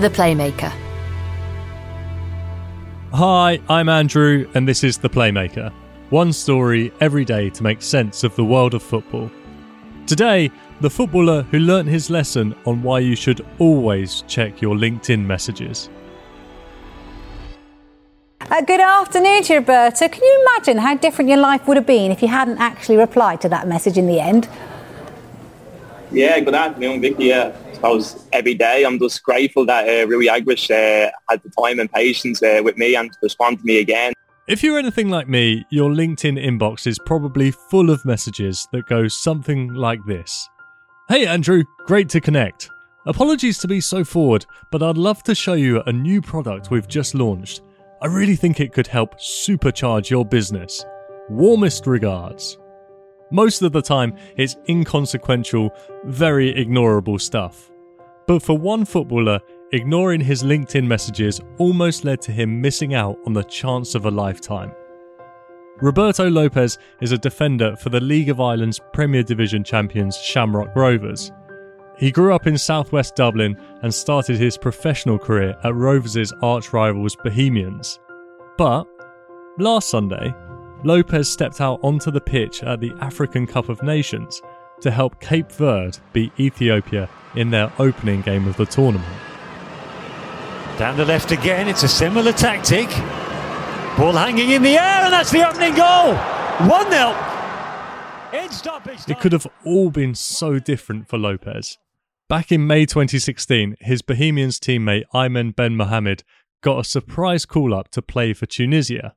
The Playmaker. Hi, I'm Andrew, and this is The Playmaker. One story every day to make sense of the world of football. Today, the footballer who learnt his lesson on why you should always check your LinkedIn messages. Uh, good afternoon to you, Roberto. Can you imagine how different your life would have been if you hadn't actually replied to that message in the end? Yeah, good afternoon, Vicky. Yeah, I suppose every day I'm just grateful that uh, Rui Aguas uh, had the time and patience uh, with me and to respond to me again. If you're anything like me, your LinkedIn inbox is probably full of messages that go something like this Hey Andrew, great to connect. Apologies to be so forward, but I'd love to show you a new product we've just launched. I really think it could help supercharge your business. Warmest regards. Most of the time, it's inconsequential, very ignorable stuff. But for one footballer, ignoring his LinkedIn messages almost led to him missing out on the chance of a lifetime. Roberto Lopez is a defender for the League of Ireland's Premier Division champions Shamrock Rovers. He grew up in southwest Dublin and started his professional career at Rovers' arch rivals Bohemians. But last Sunday, Lopez stepped out onto the pitch at the African Cup of Nations to help Cape Verde beat Ethiopia in their opening game of the tournament. Down the left again, it's a similar tactic. Ball hanging in the air, and that's the opening goal. 1 0. It could have all been so different for Lopez. Back in May 2016, his Bohemians teammate Ayman Ben Mohamed got a surprise call up to play for Tunisia.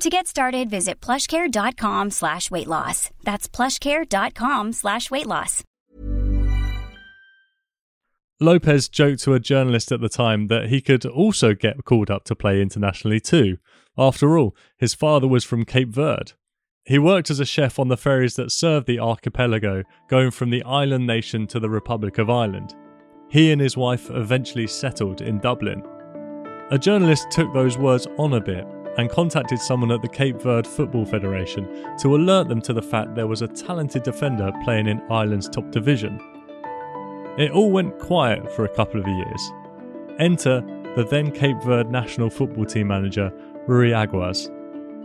To get started, visit plushcare.com slash weight loss. That's plushcare.com slash weight loss. Lopez joked to a journalist at the time that he could also get called up to play internationally too. After all, his father was from Cape Verde. He worked as a chef on the ferries that served the archipelago, going from the island nation to the Republic of Ireland. He and his wife eventually settled in Dublin. A journalist took those words on a bit and contacted someone at the Cape Verde Football Federation to alert them to the fact there was a talented defender playing in Ireland's top division. It all went quiet for a couple of years. Enter the then Cape Verde national football team manager, Rui Aguas.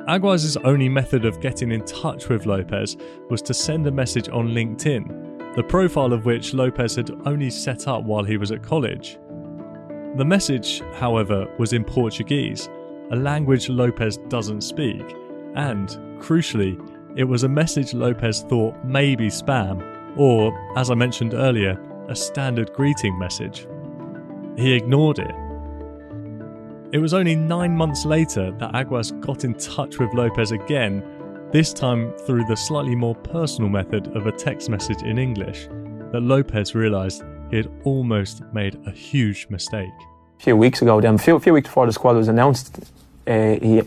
Aguas' only method of getting in touch with Lopez was to send a message on LinkedIn, the profile of which Lopez had only set up while he was at college. The message, however, was in Portuguese, a language Lopez doesn't speak, and, crucially, it was a message Lopez thought may be spam, or, as I mentioned earlier, a standard greeting message. He ignored it. It was only nine months later that Aguas got in touch with Lopez again, this time through the slightly more personal method of a text message in English, that Lopez realised he had almost made a huge mistake. Few weeks ago, then, a few, few weeks before the squad was announced, uh, he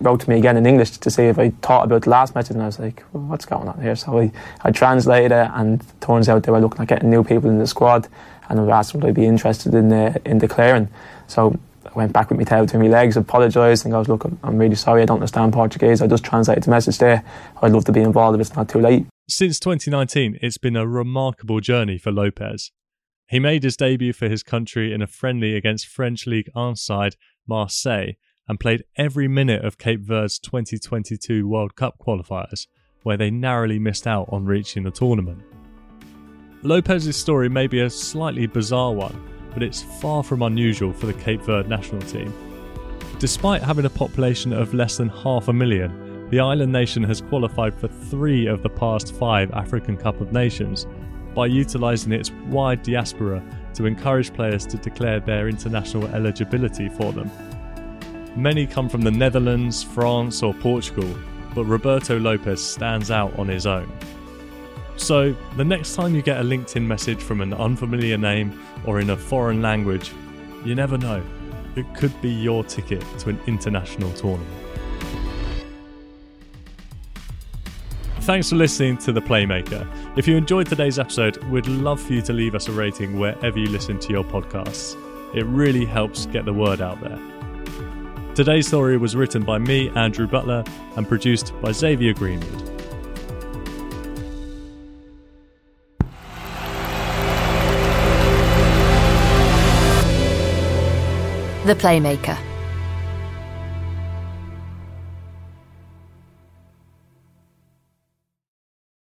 wrote to me again in English to say if I thought about the last message, and I was like, well, what's going on here? So I, I translated it, and turns out they were looking at getting new people in the squad, and I asked would I be interested in uh, in declaring. So I went back with my tail between my legs, apologised, and goes, look, I'm, I'm really sorry, I don't understand Portuguese. I just translated the message there. I'd love to be involved if it's not too late. Since 2019, it's been a remarkable journey for Lopez. He made his debut for his country in a friendly against French League 1 side Marseille and played every minute of Cape Verde's 2022 World Cup qualifiers, where they narrowly missed out on reaching the tournament. Lopez's story may be a slightly bizarre one, but it's far from unusual for the Cape Verde national team. Despite having a population of less than half a million, the island nation has qualified for three of the past five African Cup of Nations by utilising its wide diaspora to encourage players to declare their international eligibility for them. Many come from the Netherlands, France, or Portugal, but Roberto Lopez stands out on his own. So, the next time you get a LinkedIn message from an unfamiliar name or in a foreign language, you never know. It could be your ticket to an international tournament. Thanks for listening to The Playmaker. If you enjoyed today's episode, we'd love for you to leave us a rating wherever you listen to your podcasts. It really helps get the word out there. Today's story was written by me, Andrew Butler, and produced by Xavier Greenwood. The Playmaker.